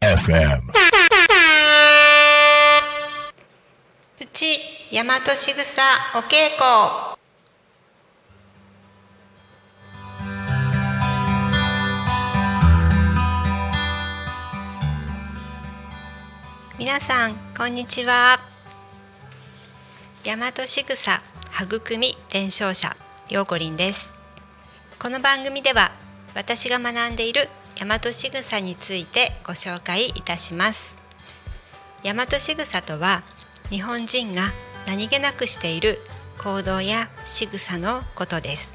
FM. プチ大和しぐさお稽古皆さんこんにちは大和しぐさ育み伝承者ようこりんです。この番組では私が学んでいる大和しぐさについてご紹介いたします。大和しぐさとは日本人が何気なくしている行動や仕草のことです。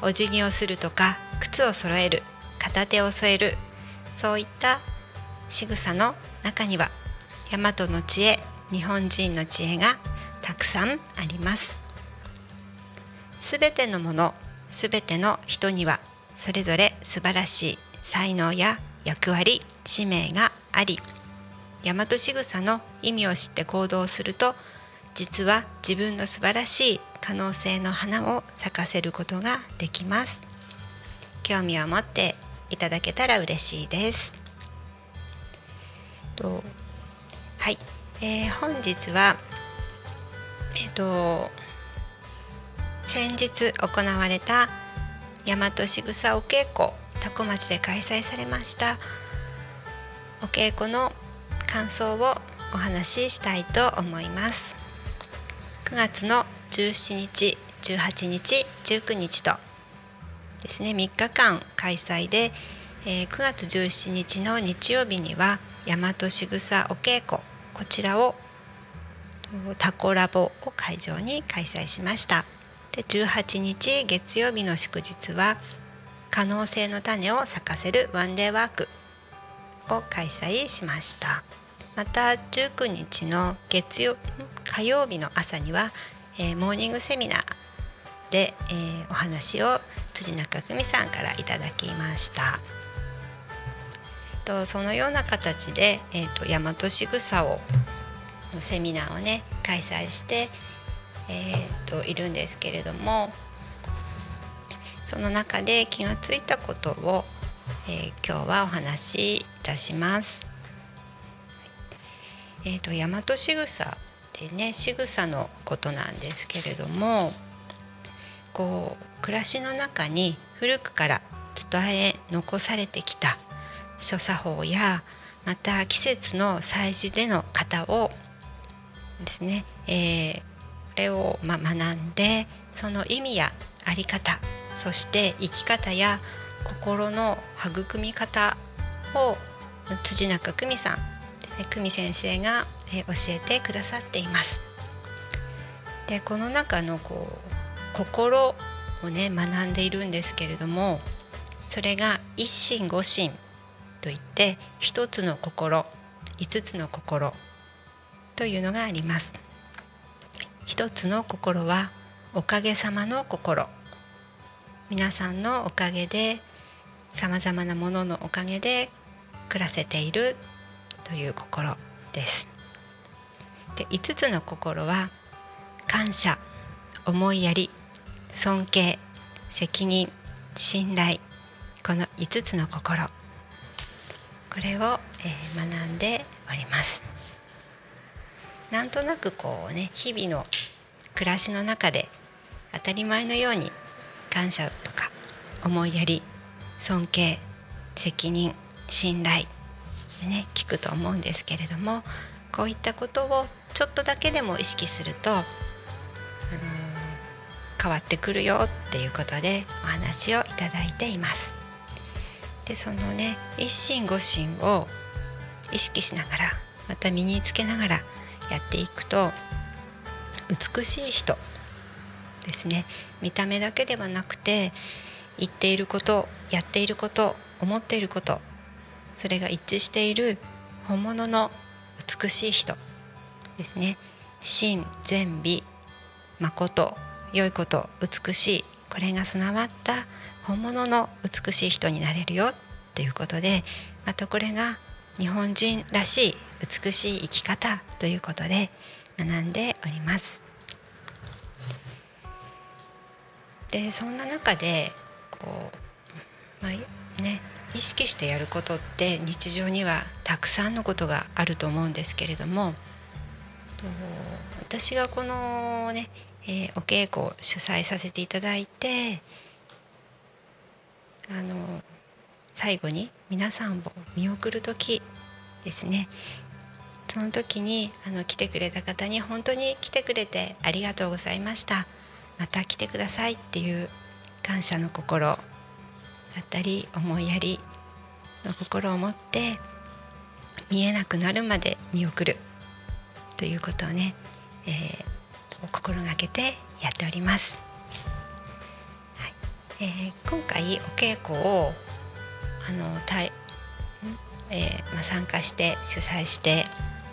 お辞儀をするとか靴を揃える片手を添えるそういった仕草の中には大和の知恵日本人の知恵がたくさんあります。すべてのものすべての人にはそれぞれ素晴らしい才能や役割使命があり大和仕草の意味を知って行動すると実は自分の素晴らしい可能性の花を咲かせることができます。興味を持っていただけたら嬉しいです。はい、えー本日はえっ、と先日行われた大和しぐさお稽古多古町で開催されましたお稽古の感想をお話ししたいと思います。9月の17日18日19日とですね3日間開催で、えー9月17日の日曜日には大和しぐさお稽古こちらをタコラボを会場に開催しました。で18日月曜日の祝日は可能性の種を咲かせるワンデーワークを開催しました。また19日の月曜火曜日の朝には、えーモーニングセミナーで、えーお話を辻中久美さんからいただきました。とそのような形で、えー、と大和しぐさをのセミナーをね開催して、えー、といるんですけれどもその中で気がついたことを、えー今日はお話しいたします。えー、と大和しぐさってね仕草のことなんですけれどもこう暮らしの中に古くから伝え残されてきた所作法やまた季節の祭事での型をですね、えーこれをまあ学んでその意味やあり方そして生き方や心の育み方を辻中久美さん久美先生が、えー教えてくださっています。でこの中のこう心をね学んでいるんですけれどもそれが一心五心といって一つの心五つの心というのがあります。一つの心はおかげさまの心。皆さんのおかげでさまざまなもののおかげで暮らせているという心です。で五つの心は感謝思いやり尊敬責任信頼この5つの心。これを、え学んでおります。なんとなくこうね日々の暮らしの中で当たり前のように感謝とか思いやり尊敬責任信頼でね聞くと思うんですけれどもこういったことをちょっとだけでも意識すると、変わってくるよっていうことでお話をいただいています。でそのね一心五心を意識しながらまた身につけながらやっていくと美しい人ですね。見た目だけではなくて言っていることやっていること思っていることそれが一致している本物の美しい人ですね。真善美誠良いこと美しい。これが備わった本物の美しい人になれるよっていうことでまたこれが日本人らしい美しい生き方ということで学んでおります。でそんな中でこう、まあね、意識してやることって日常にはたくさんのことがあると思うんですけれども私がこのね、えー、お稽古を主催させていただいてあの最後に皆さんを見送る時ですね。その時にあの来てくれた方に本当に来てくれてありがとうございました。また来てくださいっていう感謝の心だったり思いやりの心を持って見えなくなるまで見送るということをね、えー、心がけてやっております。はい。えー、今回お稽古をあのたい、えーまあ、参加して主催して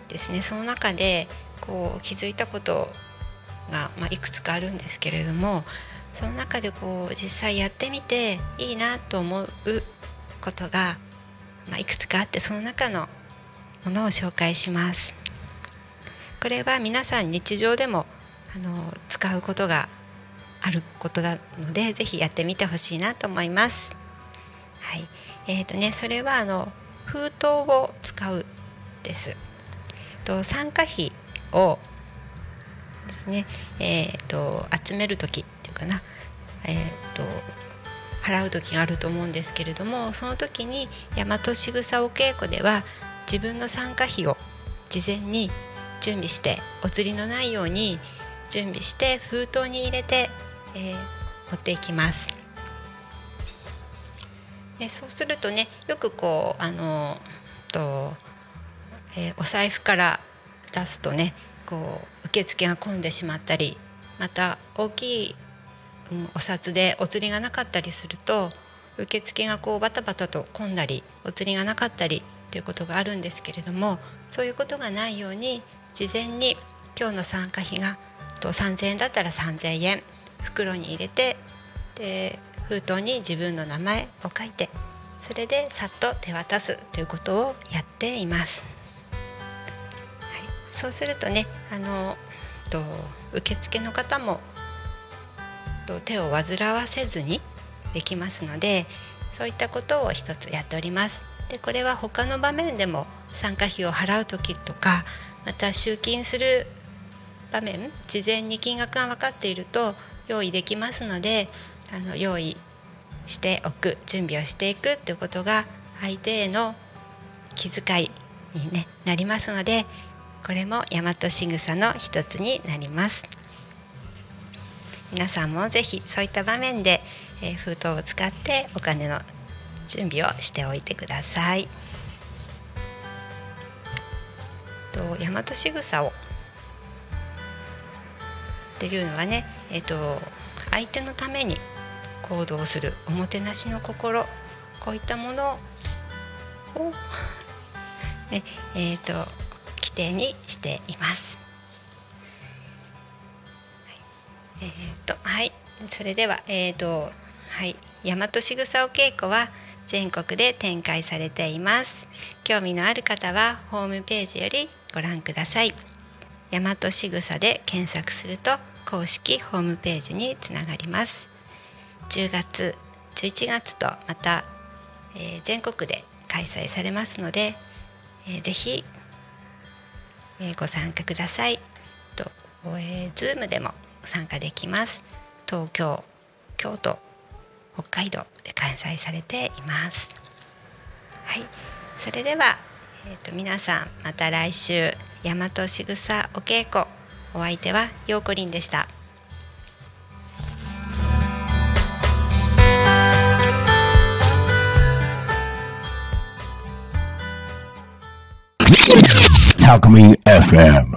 ですねその中でこう気づいたことが、まあ、いくつかあるんですけれどもその中でこう実際やってみていいなと思うことが、まあ、いくつかあってその中のものを紹介します。これは皆さん日常でもあの使うことがあることなのでぜひやってみてほしいなと思います。はい、えーとね、それはあの封筒を使うです。と参加費をですね、えーと、集める時っていうかな、えーと、払う時があると思うんですけれどもその時に大和しぐさお稽古では自分の参加費を事前に準備してお釣りのないように準備して封筒に入れて、えー、持っていきます。でそうするとねよくこうあのと、えー、お財布から出すとねこう受付が混んでしまったりまた大きい、うん、お札でお釣りがなかったりすると受付がこうバタバタと混んだりお釣りがなかったりということがあるんですけれどもそういうことがないように事前に今日の参加費がと3,000円だったら3,000円袋に入れてで封筒に自分の名前を書いてそれでさっと手渡すということをやっています。はい、そうするとねあのと受付の方もと手を煩わせずにできますのでそういったことを一つやっております。でこれは他の場面でも参加費を払う時とかまた集金する場面事前に金額が分かっていると用意できますのであの用意しておく準備をしていくということが相手への気遣いに、ね、なりますのでこれも大和しぐさの一つになります。皆さんもぜひそういった場面で、えー、封筒を使ってお金の準備をしておいてください。と大和しぐさをっていうのはね、えーと、相手のために行動するおもてなしの心こういったものを、ねえーと、規定にしています。えーとはい、それでは、えーとはい、大和しぐさお稽古は全国で展開されています。興味のある方はホームページよりご覧ください。大和しぐさで検索すると公式ホームページにつながります10月11月とまた、えー、全国で開催されますので、えー、ぜひ、えー、ご参加ください。と、えー、Zoom でも参加できます。東京京都北海道で開催されています。はい。それでは、えーと、と皆さんまた来週大和しぐさお稽古お相手はようこりんでした。Alchemy FM.